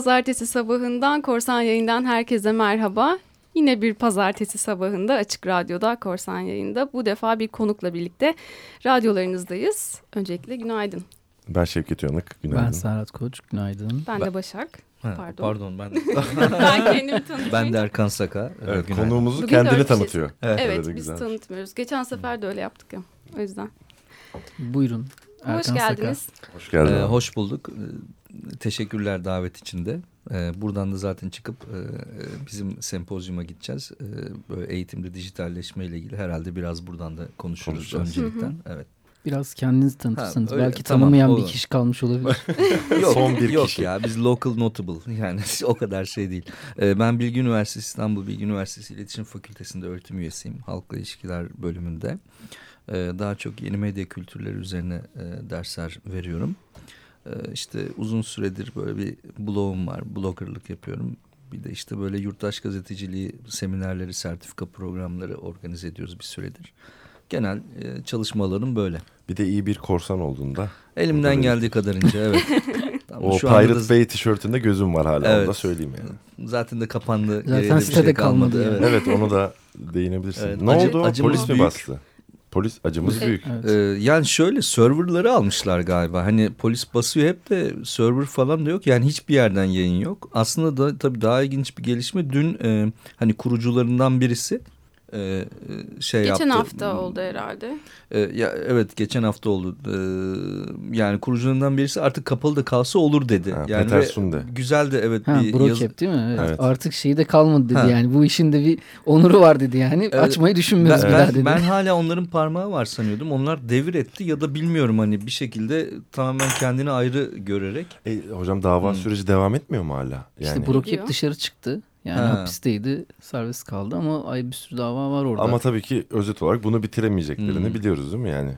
pazartesi sabahından Korsan Yayından herkese merhaba. Yine bir pazartesi sabahında Açık Radyo'da Korsan Yayında bu defa bir konukla birlikte radyolarınızdayız. Öncelikle günaydın. Ben Şevket Yanık, günaydın. Ben Serhat Koç, günaydın. Ben, ben de Başak. Ha, pardon. Pardon ben ben kendimi tanıtayım. Ben de Erkan Saka. Evet, günaydın. konuğumuzu Bugün kendini tanıtıyor. Evet, Evet biz güzel. tanıtmıyoruz. Geçen sefer de öyle yaptık ya. O yüzden. Buyurun. Erkan Hoş Saka. geldiniz. Hoş geldin. Ee, hoş bulduk. Teşekkürler davet için de. Ee, Buradan da zaten çıkıp e, bizim sempozyuma gideceğiz. Ee, Böyle eğitimde dijitalleşme ile ilgili herhalde biraz buradan da konuşuruz Konuşacağız. öncelikten. Evet. Biraz kendinizi tanıtırsanız. Ha, öyle, Belki tamam, tanımayan olur. bir kişi kalmış olabilir. Yok, Son bir yok kişi. ya biz local notable yani o kadar şey değil. Ee, ben Bilgi Üniversitesi İstanbul Bilgi Üniversitesi İletişim Fakültesi'nde öğretim üyesiyim. Halkla İlişkiler bölümünde. Ee, daha çok yeni medya kültürleri üzerine e, dersler veriyorum. Ee, işte uzun süredir böyle bir blogum var. Bloggerlık yapıyorum. Bir de işte böyle yurttaş gazeteciliği seminerleri, sertifika programları organize ediyoruz bir süredir. Genel e, çalışma alanım böyle. Bir de iyi bir korsan olduğunda. Elimden Burada geldiği kadarınca evet. O şu anda Pirate da- Bay tişörtünde gözüm var hala. Evet. Onu da söyleyeyim yani. Zaten de kapandı. Zaten sitede şey kalmadı yani. Evet. Evet onu da değinebilirsin. Evet, Ne acı- oldu? Polis mi büyük. bastı? Polis acımız Evet. büyük. Evet. Ee, yani şöyle serverları almışlar galiba. Hani polis basıyor hep de server falan da yok. Yani hiçbir yerden yayın yok. Aslında da tabii daha ilginç bir gelişme. Dün e, hani kurucularından birisi e, e, şey yaptı. Geçen hafta oldu herhalde. E, ya evet geçen hafta oldu. E, yani kurucularından birisi artık kapalı da kalsa olur dedi. Ha, yani Peter ve Sunde. Güzel de evet Ha, bir yazı- değil mi? Evet. Evet. Artık şeyi de kalmadı dedi Ha. yani. Bu işin de bir onuru var dedi yani. Evet. Açmayı düşünmüyoruz Ben, bir ben, daha dedi. ben hala onların parmağı var sanıyordum. Onlar devir etti ya da bilmiyorum hani bir şekilde tamamen kendini ayrı görerek. E, hocam dava Hmm. süreci devam etmiyor mu hala? Yani. İşte Gidiyor. dışarı çıktı. Yani Ha. hapisteydi. Serbest kaldı ama ay bir sürü dava var orada. Ama tabii ki özet olarak bunu bitiremeyeceklerini Hmm. biliyoruz değil mi yani?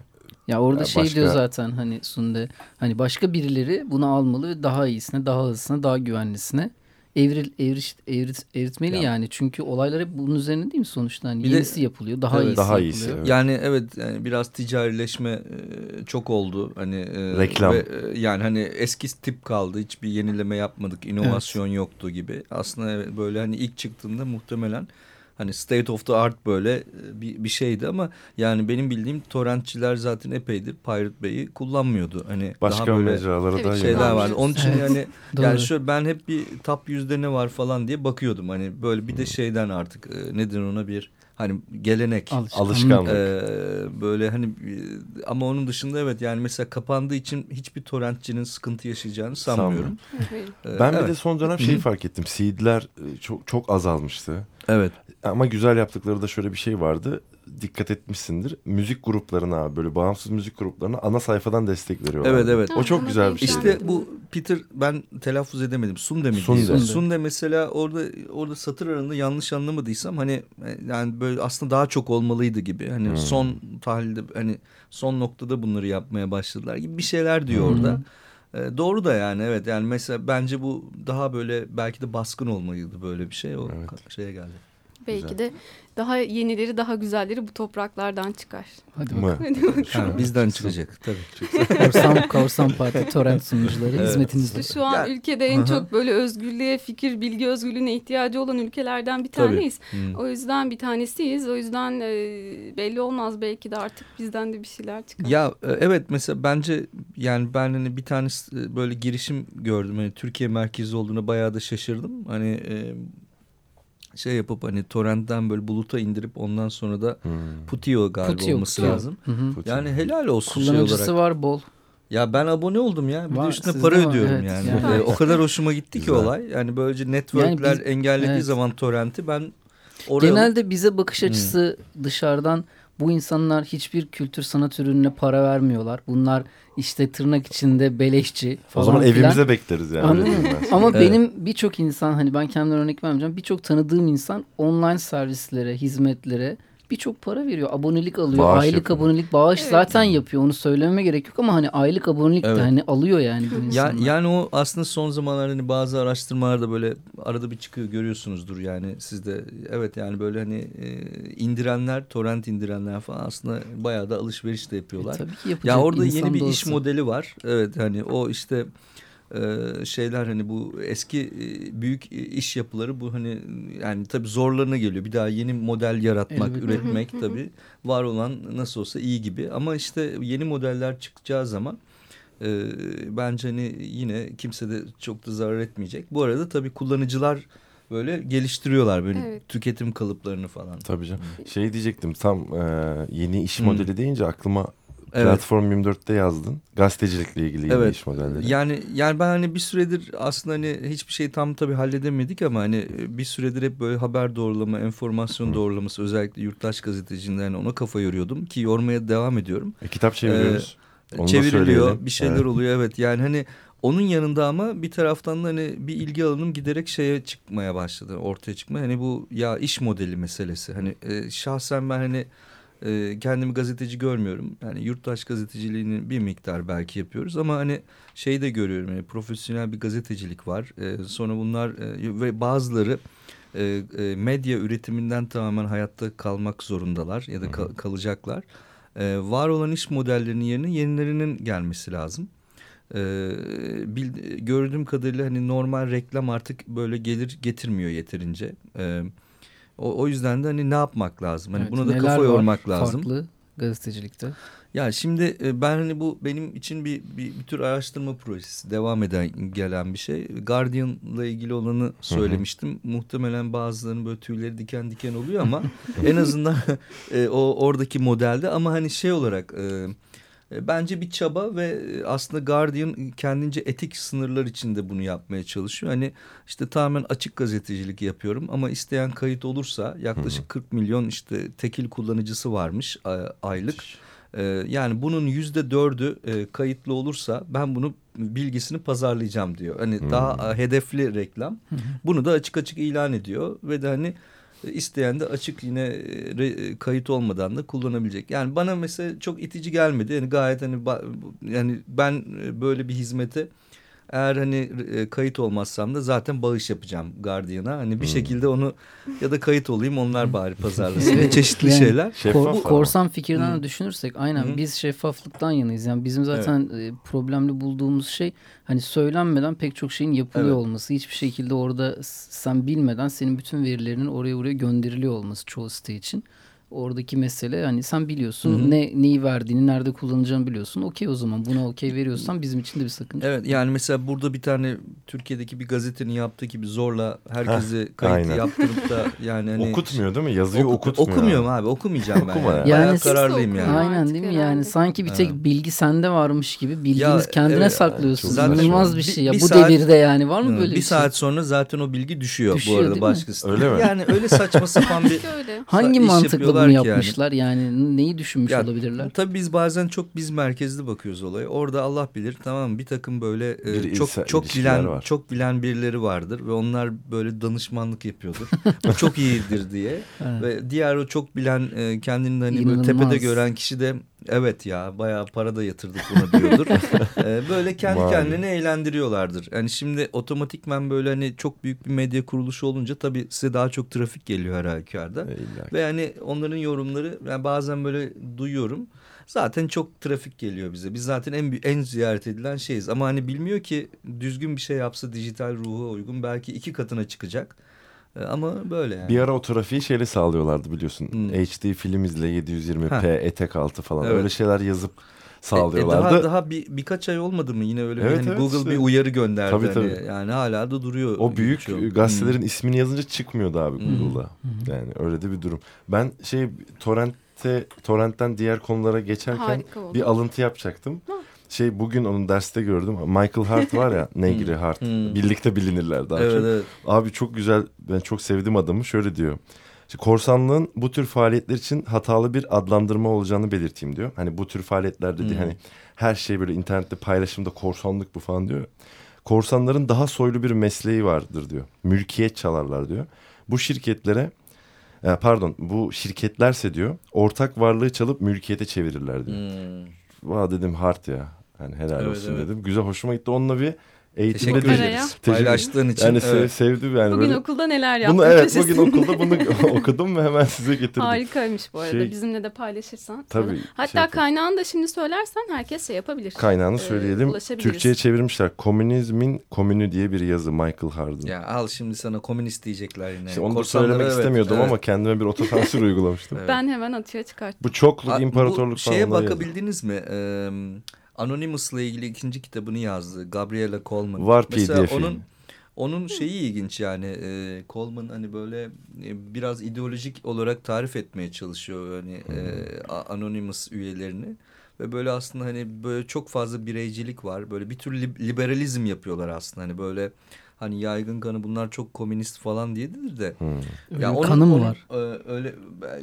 Ya orada Ya şey başka- diyor zaten hani Sunde hani başka birileri bunu almalı ve daha iyisine, daha hızlısına, daha güvenlisine evril evriş evrit, eritmeli Ya. yani. Çünkü olaylar hep bunun üzerine değil mi sonuçta? Hani Bir de- yenisi yapılıyor, daha Evet, iyisi daha yapılıyor. iyisi, evet. Yani evet yani biraz ticarileşme e, çok oldu. Hani e, Reklam. ve, e, yani hani eski tip kaldı. Hiçbir yenileme yapmadık. inovasyon yoktu gibi. Aslında evet, böyle hani ilk çıktığında muhtemelen hani state of the art böyle e, bir, bir şeydi ama yani benim bildiğim torrentçiler zaten epeydir Pirate Bay'i kullanmıyordu. Hani Başka daha böyle mecralara Evet, da şeyler vardı. Onun için Evet. yani Doğru. yani şöyle ben hep bir top yüzde ne var falan diye bakıyordum. Hani böyle bir de şeyden artık e, nedir ona bir hani gelenek. Alışkanlık. Alışkanlık. Ee, böyle hani e, ama onun dışında evet yani mesela kapandığı için hiçbir torrentçinin sıkıntı yaşayacağını sanmıyorum. Evet. Ee, Ben bir evet. de son dönem şeyi fark ettim. Seed'ler e, çok çok azalmıştı. evet Ama güzel yaptıkları da şöyle bir şey vardı. Dikkat etmişsindir. Müzik gruplarına böyle bağımsız müzik gruplarına ana sayfadan destek veriyorlar. Evet, evet. O çok güzel bir şey. işte bu Peter ben telaffuz edemedim. Sunde mi? Sunde. Sunde. Sunde. mesela orada orada satır arasında yanlış anlamadıysam hani e, yani böyle aslında daha çok olmalıydı gibi. Hani Hmm. son tahlilde hani son noktada bunları yapmaya başladılar gibi bir şeyler diyor Hmm. orada. E, doğru da yani evet yani mesela bence bu daha böyle belki de baskın olmalıydı böyle bir şey o Evet. şeye geldi. Belki Güzel. de daha yenileri, daha güzelleri bu topraklardan çıkar. Hadi bakalım. Ha, bizden çıkacak tabii. Korsan, Korsan Parti torrent sunucuları Evet. hizmetinizde. Şu an Ya- ülkede en hı. çok böyle özgürlüğe, fikir, bilgi özgürlüğüne ihtiyacı olan ülkelerden bir taneyiz. Hmm. O yüzden bir tanesiyiz. O yüzden e, belli olmaz belki de artık bizden de bir şeyler çıkar. Ya e, evet mesela bence yani ben hani bir tanesi e, böyle girişim gördüm. Hani Türkiye merkezi olduğuna bayağı da şaşırdım. Hani e, şey yapıp hani torrentten böyle buluta indirip ondan sonra da Hmm. Putio galiba Putio, olması Putio. lazım. Hı hı. Yani helal olsun şey Kullanıcısı olarak. var bol. Ya ben abone oldum ya. Bir Var, de üstüne para ödüyorum evet, yani. yani. E, o kadar hoşuma gitti ki Güzel. olay. Yani böylece networkler Yani biz- engellediği evet. zaman torrenti ben oraya Genelde bize bakış açısı dışarıdan bu insanlar hiçbir kültür sanat ürününe para vermiyorlar. Bunlar işte tırnak içinde beleşçi O falan zaman filan. evimize bekleriz yani. Anladın mı? Ama Evet. benim birçok insan hani ben kendimden örnek vermeyeceğim. Birçok tanıdığım insan online servislere, hizmetlere birçok para veriyor. Abonelik alıyor. Bağış aylık yapıyor. abonelik bağış Evet. zaten yapıyor. Onu söylememe gerek yok ama hani aylık abonelik Evet. de hani alıyor yani bu Ya, insanlar. yani o aslında son zamanlarda hani bazı araştırmalarda böyle arada bir çıkıyor görüyorsunuzdur yani siz de evet yani böyle hani e, indirenler torrent indirenler falan aslında bayağı da alışveriş de E, yapıyorlar. tabii ki yapacak ya orada insan yeni bir iş modeli var evet hani o işte e, şeyler hani bu eski e, büyük iş yapıları bu hani yani tabii zorlarına geliyor. Bir daha yeni model yaratmak, Elbette. üretmek tabii var olan nasıl olsa iyi gibi. Ama işte yeni modeller çıkacağı zaman e, bence hani yine kimse de çok da zarar etmeyecek. Bu arada tabii kullanıcılar böyle geliştiriyorlar böyle Evet. tüketim kalıplarını falan. Tabii canım. Şey diyecektim tam e, yeni iş Hmm. modeli deyince aklıma Evet. Platform 24'te yazdın. Gazetecilikle ilgili yeni Evet. iş modelleri. Yani yani ben hani bir süredir aslında hani hiçbir şey tam tabii halledemedik ama hani bir süredir hep böyle haber doğrulama, enformasyon doğrulaması özellikle yurttaş gazeteciliğinde hani ona kafa yoruyordum ki yormaya devam ediyorum. E, kitap çeviriyoruz. Onu da Çevriliyor, söyleyelim. bir şeyler Evet. oluyor evet. Yani hani onun yanında ama bir taraftan da hani bir ilgi alanım giderek şeye çıkmaya başladı. Ortaya çıkmaya. Hani bu ya iş modeli meselesi. Hani e, şahsen ben hani e, kendimi gazeteci görmüyorum. Yani yurttaş gazeteciliğini bir miktar belki yapıyoruz ama hani şeyi de görüyorum. Yani profesyonel bir gazetecilik var. E, sonra bunlar e, ve bazıları e, e, medya üretiminden tamamen hayatta kalmak zorundalar ya da kal- kalacaklar. E, var olan iş modellerinin yerine yenilerinin gelmesi lazım. E, bil- gördüğüm kadarıyla hani normal reklam artık böyle gelir getirmiyor yeterince. E, o, o yüzden de hani ne yapmak lazım? Hani Evet, buna da neler kafa var yormak lazım. Farklı gazetecilikte. Ya şimdi e, ben hani bu benim için bir, bir, bir tür araştırma projesi devam eden gelen bir şey. Guardian'la ilgili olanı söylemiştim. Muhtemelen bazılarının böyle tüyleri diken diken oluyor ama en azından e, o oradaki modelde ama hani şey olarak e, bence bir çaba ve e, aslında Guardian kendince etik sınırlar içinde bunu yapmaya çalışıyor. Hani işte tamamen açık gazetecilik yapıyorum ama isteyen kayıt olursa yaklaşık 40 milyon işte tekil kullanıcısı varmış a- aylık. Yani bunun yüzde dördü e, kayıtlı olursa ben bunu bilgisini pazarlayacağım diyor. Hani daha e, hedefli reklam. Bunu da açık açık ilan ediyor ve de hani e, isteyen de açık yine e, re- e, kayıt olmadan da kullanabilecek. Yani bana mesela çok itici gelmedi. Yani gayet hani yani ben e, böyle bir hizmete eğer hani e, kayıt olmazsam da zaten bağış yapacağım Guardian'a. Hani bir şekilde onu ya da kayıt olayım onlar bari pazarlasın. Evet, Çeşitli yani şeyler. Şeffaf Kor- ama. korsan fikirden de düşünürsek aynen Hı. biz şeffaflıktan yanayız. Yani bizim zaten e, problemli bulduğumuz şey hani söylenmeden pek çok şeyin yapılıyor Evet. olması. Hiçbir şekilde orada sen bilmeden senin bütün verilerinin oraya oraya gönderiliyor olması çoğu site için. Oradaki mesele hani sen biliyorsun Hı hı. ne neyi verdiğini nerede kullanacağını biliyorsun. Okey o zaman buna okey veriyorsan bizim için de bir sakınca. Evet yani mesela burada bir tane Türkiye'deki bir gazetenin yaptığı gibi zorla herkesi Heh, kayıt aynen. yaptırıp da yani hani Okutmuyor değil mi? Yazıyı Oku- okutmuyor. Okumuyorum abi okumayacağım ben. Okuma yani. Bayağı Yani kararlıyım yani. Aynen değil mi? Yani sanki bir tek Evet. bilgi sende varmış gibi bilginiz Ya, kendine evet, saklıyorsunuz. İnanılmaz bir şey ya. bir Bu saat- devirde yani var mı böyle bir bir, şey? saat sonra zaten o bilgi düşüyor, Düşüyor, bu arada başkası. Öyle mi? Yani öyle saçma sapan bir. Hangi mantıkla bunu ki yani. yapmışlar? Yani, neyi düşünmüş Ya, olabilirler? Tabii biz bazen çok biz merkezli bakıyoruz olaya. Orada Allah bilir tamam bir takım böyle e, Bir çok ilse- çok ilişkiler bilen var. çok bilen birileri vardır ve onlar böyle danışmanlık yapıyordur. Bu çok iyidir diye. Evet. Ve diğer o çok bilen e, kendini hani böyle İnanılmaz. tepede gören kişi de evet ya bayağı para da yatırdık buna diyordur. E, böyle kendi Vay. kendini eğlendiriyorlardır. Yani şimdi otomatikmen böyle hani çok büyük bir medya kuruluşu olunca tabii size daha çok trafik geliyor her halükarda. E. Ve yani onların yorumları yani bazen böyle duyuyorum. Zaten çok trafik geliyor bize. Biz zaten en en ziyaret edilen şeyiz. Ama hani bilmiyor ki düzgün bir şey yapsa dijital ruha uygun belki iki katına çıkacak. E, Ama böyle yani. Bir ara o trafiği şeyle sağlıyorlardı biliyorsun. Hmm. HD film izle 720p Heh. etek altı falan. Evet. Öyle şeyler yazıp E, e, sağlıyorlardı. daha daha bir birkaç ay olmadı mı yine öyle bir Evet, hani evet Google işte. bir uyarı gönderdi Tabii, hani. tabii. yani hala da duruyor. O büyük geçiyor. gazetelerin Hmm. ismini yazınca çıkmıyordu abi Hmm. Google'da. Yani öyle de bir durum. Ben şey torrente torrentten diğer konulara geçerken bir alıntı yapacaktım. Şey bugün onun derste gördüm. Michael Hart var ya Negri Hart. Hmm. Birlikte bilinirler daha Evet, çok. evet. Abi çok güzel ben çok sevdim adamı şöyle diyor. İşte korsanlığın bu tür faaliyetler için hatalı bir adlandırma olacağını belirteyim diyor. Hani bu tür faaliyetler dedi Hmm. hani her şey böyle internette paylaşımda korsanlık bu falan diyor. Korsanların daha soylu bir mesleği vardır diyor. Mülkiyet çalarlar diyor. Bu şirketlere e, pardon bu şirketlerse diyor ortak varlığı çalıp mülkiyete çevirirler diyor. Hmm. Vah dedim hard ya. Hani helal Evet, olsun evet. dedim. Güzel hoşuma gitti. Onunla bir Eğitimde Teşekkür değil. ederiz. Teşekkür- Paylaştığın için. Yani evet. sevdim yani Bugün böyle. okulda neler yaptın? Bunu evet köşesinde. bugün okulda bunu okudum ve hemen size getirdim. Harikaymış bu arada. Şey- Bizimle de paylaşırsan. Tabii, sana. şey Hatta yaparım. kaynağını da şimdi söylersen herkes şey yapabilir. Kaynağını Ee, söyleyelim. Türkçe'ye çevirmişler. Komünizmin komünü diye bir yazı Michael Hardin. Ya al şimdi sana komünist diyecekler yine. İşte onu da söylemek evet, istemiyordum evet. ama kendime bir otosansür uygulamıştım. Evet. Ben hemen açığa çıkarttım. Bu çokluk, A- imparatorluk bu falan. şeye yazdım. bakabildiniz mi? Ee, Anonymous'la ilgili ikinci kitabını yazdı. Gabriela Coleman. Var Mesela PDF'i. onun onun şeyi ilginç yani e, Coleman hani böyle e, biraz ideolojik olarak tarif etmeye çalışıyor hani e, Anonymous üyelerini ve böyle aslında hani böyle çok fazla bireycilik var böyle bir tür lib- liberalizm yapıyorlar aslında hani böyle hani yaygın kanı bunlar çok komünist falan diyedir de Hmm. Öyle ya bir onun- kanı mı onun, var? e, öyle e,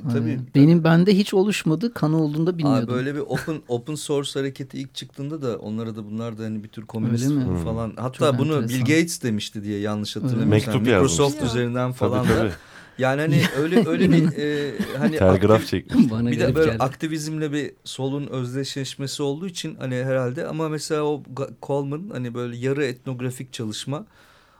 Hani tabii benim bende hiç oluşmadı. Kanı olduğunda bilmiyordum. Aa, böyle bir open open source hareketi ilk çıktığında da onlara da bunlar da hani bir tür komünist falan. Hatta Çok bunu enteresan. Bill Gates demişti diye yanlış hatırlamıyorsam. Mektup Microsoft yazmış. üzerinden falan Tabii da. tabii. Yani hani öyle öyle bir e, hani Telgraf çekmiş. Bana bir de böyle geldi. aktivizmle bir solun özdeşleşmesi olduğu için hani herhalde ama mesela o Coleman hani böyle yarı etnografik çalışma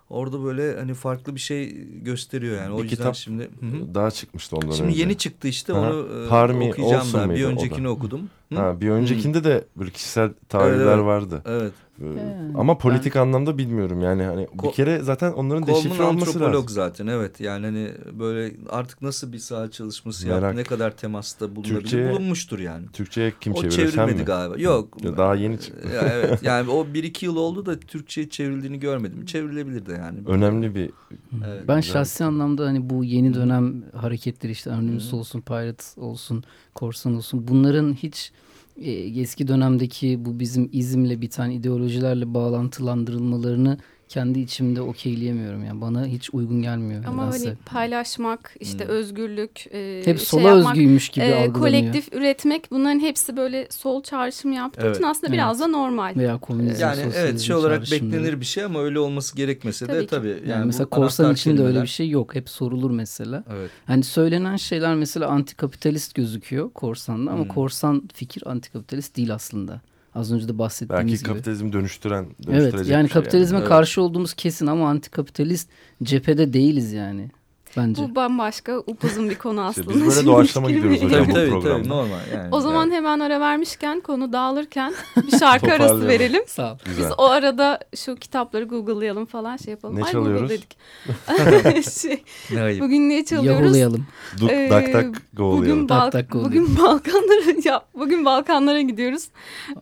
orada böyle hani farklı bir şey gösteriyor yani. O Bir yüzden kitap şimdi Hı hı. Daha çıkmıştı ondan Şimdi önce. yeni çıktı işte Aha. onu e, Parmi okuyacağım Olson ben. Bir öncekini okudum. Hı? Ha, bir öncekinde de böyle kişisel tarihler Evet, evet. vardı. Evet. Ee, He, Ama politik anlamda bilmiyorum yani hani bir kere zaten onların deşifre olması antropolog lazım. zaten evet yani hani böyle artık nasıl bir saha çalışması Merak. yaptı ne kadar temasta bulunabilir Türkçe'ye- bulunmuştur yani. Türkçe'ye kim o çeviriyor sen çevrilmedi mi? galiba. Yok. Ya daha yeni çıktı. Ya evet yani o bir iki yıl oldu da Türkçe'ye çevrildiğini görmedim. Çevrilebilir de yani. Önemli bir Evet, Ben güzel. şahsi anlamda hani bu yeni dönem hareketleri işte Anonymous olsun, Pirate olsun, Korsan olsun bunların hiç eski dönemdeki bu bizim izimle biten ideolojilerle bağlantılandırılmalarını kendi içimde okeyleyemiyorum. Yani bana hiç uygun gelmiyor. Ama nedense. hani paylaşmak, işte Hmm. özgürlük, e, Hep şey sola yapmak, özgüymüş gibi e, algılanıyor. kolektif üretmek bunların hepsi böyle sol çağrışım yaptığı Evet. için aslında Evet. biraz da normal. Veya komünizm, Yani evet şey olarak beklenir bir şey ama öyle olması gerekmese de Tabii ki. tabii. Yani, Yani, mesela korsan anahtar için de öyle kelimeler- bir şey yok. Hep sorulur mesela. Evet. Hani söylenen şeyler mesela antikapitalist gözüküyor korsanda ama Hmm. korsan fikir antikapitalist değil aslında. Az önce de bahsettiğimiz belki gibi. kapitalizmi dönüştüren Evet dönüştürecek yani bir şey kapitalizme Evet. karşı olduğumuz kesin ama antikapitalist cephede değiliz yani bence. Bu bambaşka upuzun bir konu İşte aslında. biz böyle doğaçlama gidiyoruz hocam. Tabii bu tabii, programda. tabii normal yani. O zaman Evet. hemen ara vermişken konu dağılırken bir şarkı arası verelim. Sağ ol. Biz Güzel. o arada şu kitapları Google'layalım falan şey yapalım. Ne Ay çalıyoruz? Google dedik. şey, Ne ayıp. bugün ne çalıyoruz? Yahulayalım. Duk Ee, dak tak go Bugün. Bal- Tak tak go bugün Balkanlara ya bugün Balkanlara gidiyoruz.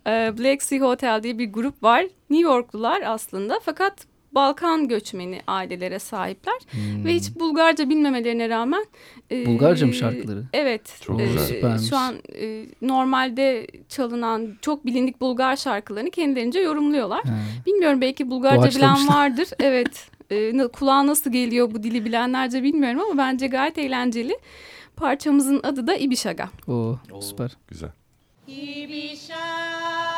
Ee, Black Sea Hotel diye bir grup var. New Yorklular aslında fakat Balkan göçmeni ailelere sahipler Hmm. ve hiç Bulgarca bilmemelerine rağmen e, Bulgarca mı şarkıları? Evet. Çok e, güzel. Şu an e, normalde çalınan çok bilindik Bulgar şarkılarını kendilerince yorumluyorlar. Ha. Bilmiyorum belki Bulgarca bilen vardır. Evet. E, kulağa nasıl geliyor bu dili bilenlerce bilmiyorum ama bence gayet eğlenceli. Parçamızın adı da İbişaga. Oo, Oo. süper. Güzel. Ibishaga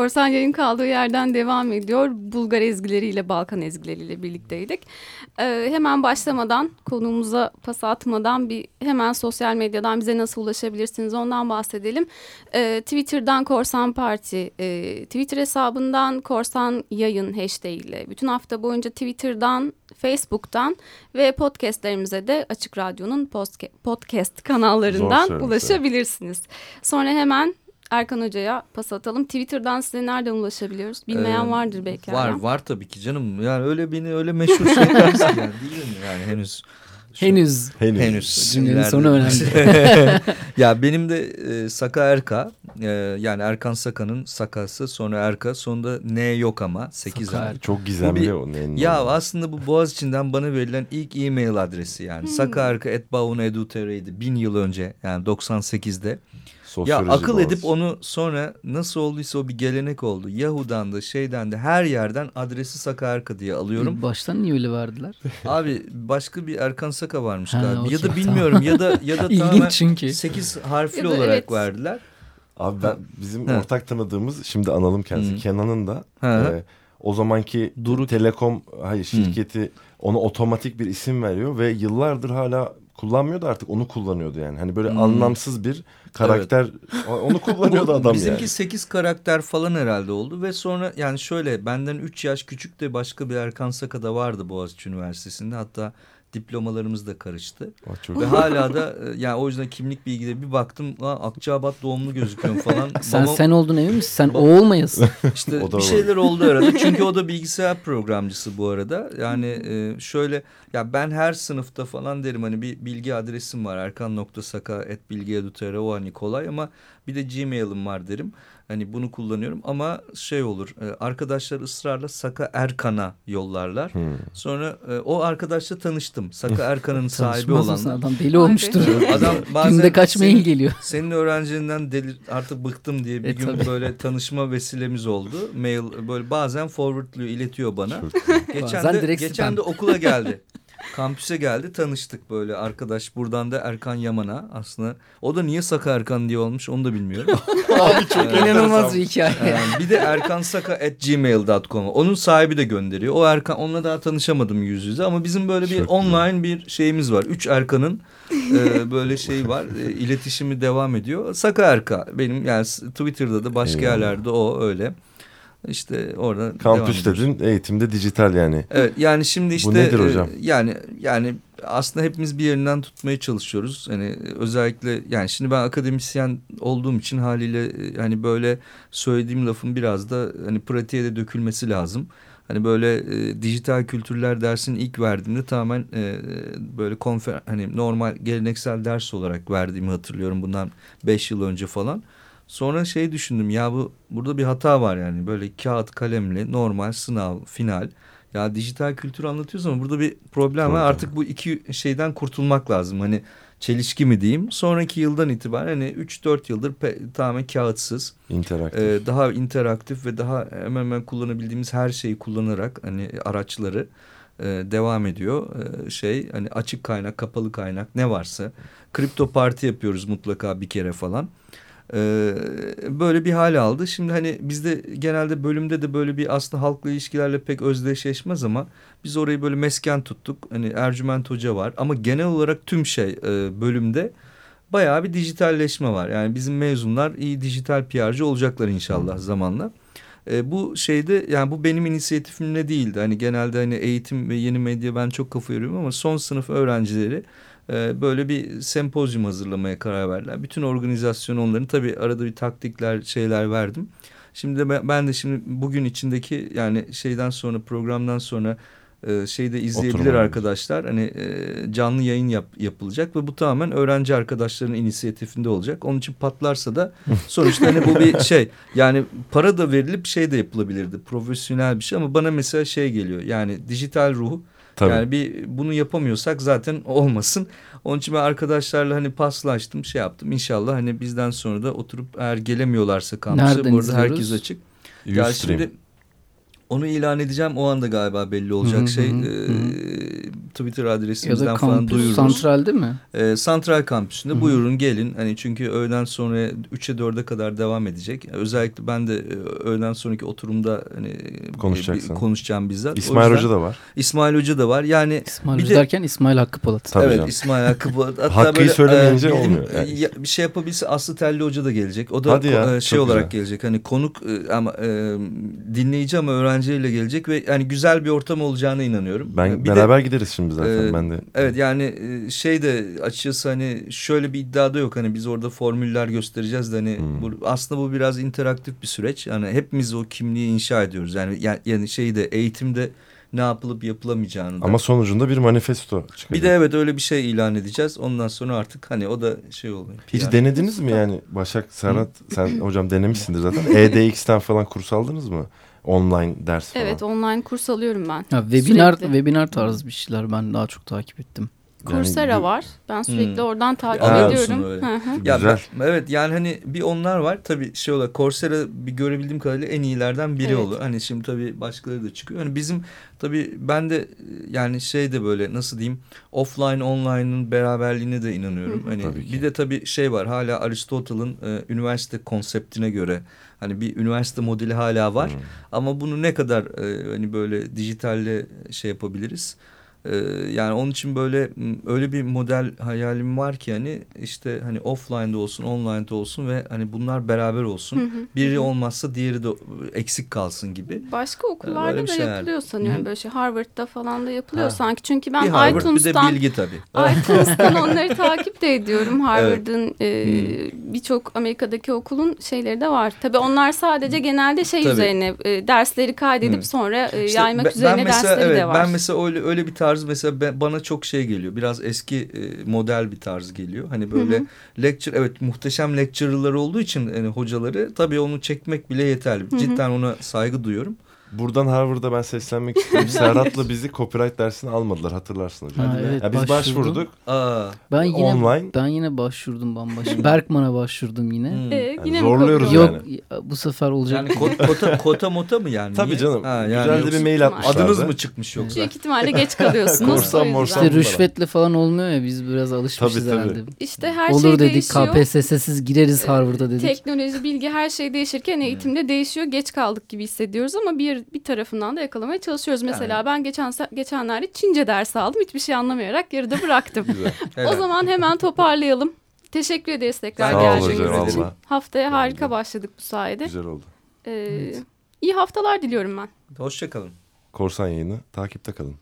Korsan yayın kaldığı yerden devam ediyor. Bulgar ezgileriyle, Balkan ezgileriyle birlikteydik. Ee, hemen başlamadan, konuğumuza pas atmadan bir hemen sosyal medyadan bize nasıl ulaşabilirsiniz ondan bahsedelim. Ee, Twitter'dan Korsan Parti, e, Twitter hesabından Korsan Yayın hashtag ile bütün hafta boyunca Twitter'dan, Facebook'tan ve podcastlerimize de Açık Radyo'nun podcast kanallarından ulaşabilirsiniz. Sonra hemen Erkan Hoca'ya pas atalım. Twitter'dan size nereden ulaşabiliyoruz? Bilmeyen Ee, vardır belki. Var Erkan. var tabii ki canım. Yani öyle beni öyle meşhur şey yaparsın yani değil mi? Yani henüz. Şu- Henüz. Henüz. Henüz. Cümlenin sonu önemli. ya benim de e, Saka Erka e, yani Erkan Saka'nın Sakası sonra Erka sonunda N yok ama 8 Saka harf. Erka. Çok gizemli bir- o. neyin Ya olduğu. aslında bu Boğaz içinden bana verilen ilk e-mail adresi yani. sakaerka.bauna.edu.tr'ydi bin yıl önce yani 98'de. Ya Sosyoloji akıl edip onu sonra nasıl olduysa o bir gelenek oldu. Yahoo'dan da şeyden de her yerden adresi Saka Erka diye alıyorum. Baştan niye öyle verdiler? Abi başka bir Erkan Saka varmış Ha, galiba. Ya da bilmiyorum ya da ya da tamamen çünkü. 8 harfli Ya da olarak evet. verdiler. Abi ben bizim He. ortak tanıdığımız şimdi analım kendisi Hı. Kenan'ın da He. e, o zamanki Duru- Telekom hayır şirketi ona otomatik bir isim veriyor ve yıllardır hala kullanmıyordu artık onu kullanıyordu yani. Hani böyle Hmm. anlamsız bir karakter onu kullanıyordu adam Bizimki yani. 8 karakter falan herhalde oldu ve sonra yani şöyle benden 3 yaş küçük de başka bir Erkan Saka da vardı Boğaziçi Üniversitesi'nde. Hatta diplomalarımız da karıştı. Ah, çok Ve hala da e, yani o yüzden kimlik bilgileri bir baktım "Aa, Akçaabat doğumlu gözüküyorum falan. Sen Babam- sen oldun emin misin? Sen o olmayasın. İşte bir var. şeyler oldu arada. Çünkü o da bilgisayar programcısı bu arada. Yani e, şöyle ya ben her sınıfta falan derim hani bir bilgi adresim var. erkan.saka.bilgi.edu.tr o hani kolay ama bir de Gmail'im var derim. Hani bunu kullanıyorum ama şey olur e, arkadaşlar ısrarla Saka Erkan'a yollarlar. Hmm. Sonra e, o arkadaşla tanıştım. Saka Erkan'ın sahibi olanlar. Adam deli olmuştur. Adam bazen Günde kaç mail senin- geliyor. senin öğrencilerinden deli, artık bıktım diye bir E, gün tabii. böyle tanışma vesilemiz oldu. Mail böyle bazen forwardlıyor, iletiyor bana. Geçen Bazen de geçen spam. de okula geldi. Kampüse geldi tanıştık böyle arkadaş. Buradan da Erkan Yaman'a aslında. O da niye Saka Erkan diye olmuş onu da bilmiyorum. Abi çok İnanılmaz bir hikaye. Ee, bir de erkansaka@gmail.com. Onun sahibi de gönderiyor. O Erkan onunla daha tanışamadım yüz yüze ama bizim böyle bir Çok online bir şeyimiz var. Üç Erkan'ın e, böyle şey var. E, iletişimi devam ediyor. Saka Erka benim yani Twitter'da da başka Eyvallah. yerlerde o öyle. İşte orada Kampüs dedin eğitimde dijital yani. Evet yani şimdi işte nedir e, hocam? yani yani aslında hepimiz bir yerinden tutmaya çalışıyoruz. Hani özellikle yani şimdi ben akademisyen olduğum için haliyle e, hani böyle söylediğim lafın biraz da hani pratiğe de dökülmesi lazım. Hani böyle e, dijital kültürler dersini ilk verdiğimde tamamen e, böyle konfer hani normal geleneksel ders olarak verdiğimi hatırlıyorum bundan beş yıl önce falan. Sonra şey düşündüm ya bu burada bir hata var yani. Böyle kağıt kalemle normal sınav final. Ya dijital kültür anlatıyoruz ama burada bir problem var. Artık bu iki şeyden kurtulmak lazım. Hani çelişki mi diyeyim? Sonraki yıldan itibaren hani 3-4 yıldır tamamen kağıtsız. İnteraktif. e, daha interaktif ve daha hemen hemen kullanabildiğimiz her şeyi kullanarak hani araçları e, devam ediyor. E, şey hani açık kaynak kapalı kaynak ne varsa. Kripto parti yapıyoruz mutlaka bir kere falan E, böyle bir hal aldı şimdi hani bizde genelde bölümde de böyle bir aslında halkla ilişkilerle pek özdeşleşmez ama biz orayı böyle mesken tuttuk hani Ercüment Hoca var ama genel olarak tüm şey e, bölümde bayağı bir dijitalleşme var. Yani bizim mezunlar iyi dijital PR'cı olacaklar inşallah zamanla. E, bu şeyde yani bu benim inisiyatifimle değildi. Hani genelde hani eğitim ve yeni medya ben çok kafa yoruyorum ama son sınıf öğrencileri böyle bir sempozyum hazırlamaya karar verdiler. Bütün organizasyon onların tabii arada bir taktikler şeyler verdim. Şimdi de ben, ben de şimdi bugün içindeki yani şeyden sonra programdan sonra e, şeyde izleyebilir Oturma arkadaşlar. Hani e, canlı yayın yap, yapılacak ve bu tamamen öğrenci arkadaşların inisiyatifinde olacak. Onun için patlarsa da sonuçta hani bu bir şey. Yani para da verilip şey de yapılabilirdi. Profesyonel bir şey ama bana mesela şey geliyor. Yani dijital ruhu Tabii. yani bir bunu yapamıyorsak zaten olmasın. Onun için ben arkadaşlarla hani paslaştım, şey yaptım. İnşallah hani bizden sonra da oturup eğer gelemiyorlarsa kampüse Nereden bu arada izliyoruz? herkes açık. Ya Ustream. şimdi onu ilan edeceğim o anda galiba belli olacak Hı hı şey. hı Ee, Twitter Ya adresimizden da falan kampüs duyururuz. santral değil mi? Ee, Santral kampüsünde Hı hı. buyurun gelin. Hani çünkü öğleden sonra 3'e 4'e kadar devam edecek. Özellikle ben de e, öğleden sonraki oturumda hani e, Konuşacaksın. bir- konuşacağım bizzat. İsmail yüzden- Hoca da var. İsmail Hoca da var. Yani İsmail Hoca de- derken İsmail Hakkı Polat. Tabii evet canım. İsmail Hakkı bu- hatta Hakkı'yı böyle, söylemeyince e, olmuyor. e, Yani. ya- bir şey yapabilse Aslı Telli Hoca da gelecek. O da Hadi ya, e, şey olarak güzel. gelecek. Hani konuk e, ama e, dinleyici ama öğrenciyle gelecek ve yani güzel bir ortam olacağına inanıyorum. Ben Bir de- beraber gideriz şimdi zaten. Ee, ben de. Evet yani e, şey de açıkçası hani şöyle bir iddia da yok hani biz orada formüller göstereceğiz de hani Hmm. bu, aslında bu biraz interaktif bir süreç. Yani hepimiz o kimliği inşa ediyoruz. Yani yani, yani şeyde eğitimde ne yapılıp yapılamayacağını da. Ama sonucunda bir manifesto çıkacak. bir de evet öyle bir şey ilan edeceğiz. Ondan sonra artık hani o da şey oluyor. Hiç Yani- denediniz mi yani Başak, Serhat sen hocam denemişsindir zaten. EDX'ten falan kurs aldınız mı? Online ders falan. Evet online kurs alıyorum ben. Ha, webinar Sürekli. webinar tarzı bir şeyler ben daha çok takip ettim. Yani Coursera bu- var. Ben sürekli Hmm. oradan takip musun ediyorum. Ya Güzel. ben- evet yani hani bir onlar var tabii şey olarak Coursera bir görebildiğim kadarıyla en iyilerden biri Evet. oluyor. Hani şimdi tabii başkaları da çıkıyor. Hani bizim tabii ben de yani şey de böyle nasıl diyeyim offline online'ın beraberliğine de inanıyorum. Hani Tabii ki. bir de tabii şey var hala Aristotle'ın e, üniversite konseptine göre hani bir üniversite modeli hala var. Hmm. Ama bunu ne kadar e, hani böyle dijitalle şey yapabiliriz? E, yani onun için böyle öyle bir model hayalim var ki hani işte hani offline'da olsun, online'da olsun ve hani bunlar beraber olsun. Hı hı. Biri olmazsa diğeri de eksik kalsın gibi. Başka okullarda bir da şey yapılıyor sanıyorum Hı. böyle şey. Harvard'da falan da yapılıyor Ha. sanki. Çünkü bir ben Harvard bir de iTunes'tan bilgi tabii. iTunes'tan onları takip de ediyorum. Harvard'ın e, Hmm. birçok Amerika'daki okulun şeyleri de var. Tabii onlar sadece genelde şey Tabii. üzerine e, dersleri kaydedip Hmm. sonra e, İşte yaymak ben- üzerine ben mesela, dersleri evet, de var. Ben mesela öyle öyle bir tarz mesela ben- bana çok şey geliyor. Biraz eski e, model bir tarz geliyor. Hani böyle Hı lecture evet muhteşem lecture'lar olduğu için yani hocaları tabii onu çekmek bile yeterli. hı. Cidden ona saygı duyuyorum. Buradan Harvard'a ben seslenmek istiyorum. Serhat'la bizi copyright dersini almadılar hatırlarsın hocam. Ha, evet, Ya biz başvurdum. başvurduk. Aa. Ben yine Online. ben yine başvurdum bambaşka. Berkman'a başvurdum yine. hmm. E, Yani yine zorluyoruz Yok yani. ya, bu sefer olacak. Yani ko- kota, kota mota mı yani? Tabii Niye? canım. Ha, yani Güzel de bir mail atmışlardı. Adınız mı çıkmış yoksa? Büyük ihtimalle geç kalıyorsunuz. Korsan morsan. İşte rüşvetle falan olmuyor ya biz biraz alışmışız Tabii, tabii. herhalde. İşte her Olur şey dedik değişiyor. KPSS'siz gireriz Harvard'a dedik. Teknoloji, bilgi her şey değişirken eğitimde değişiyor. Geç kaldık gibi hissediyoruz ama bir bir tarafından da yakalamaya çalışıyoruz. Mesela Yani. ben geçen geçenlerde Çince dersi aldım. Hiçbir şey anlamayarak yarıda bıraktım. O zaman hemen toparlayalım. Teşekkür ederiz tekrar geldiğiniz için. valla. Haftaya harika Güzel. başladık bu sayede. Güzel oldu. Ee, İyi haftalar diliyorum ben. Hoşçakalın. Korsan yayını takipte kalın.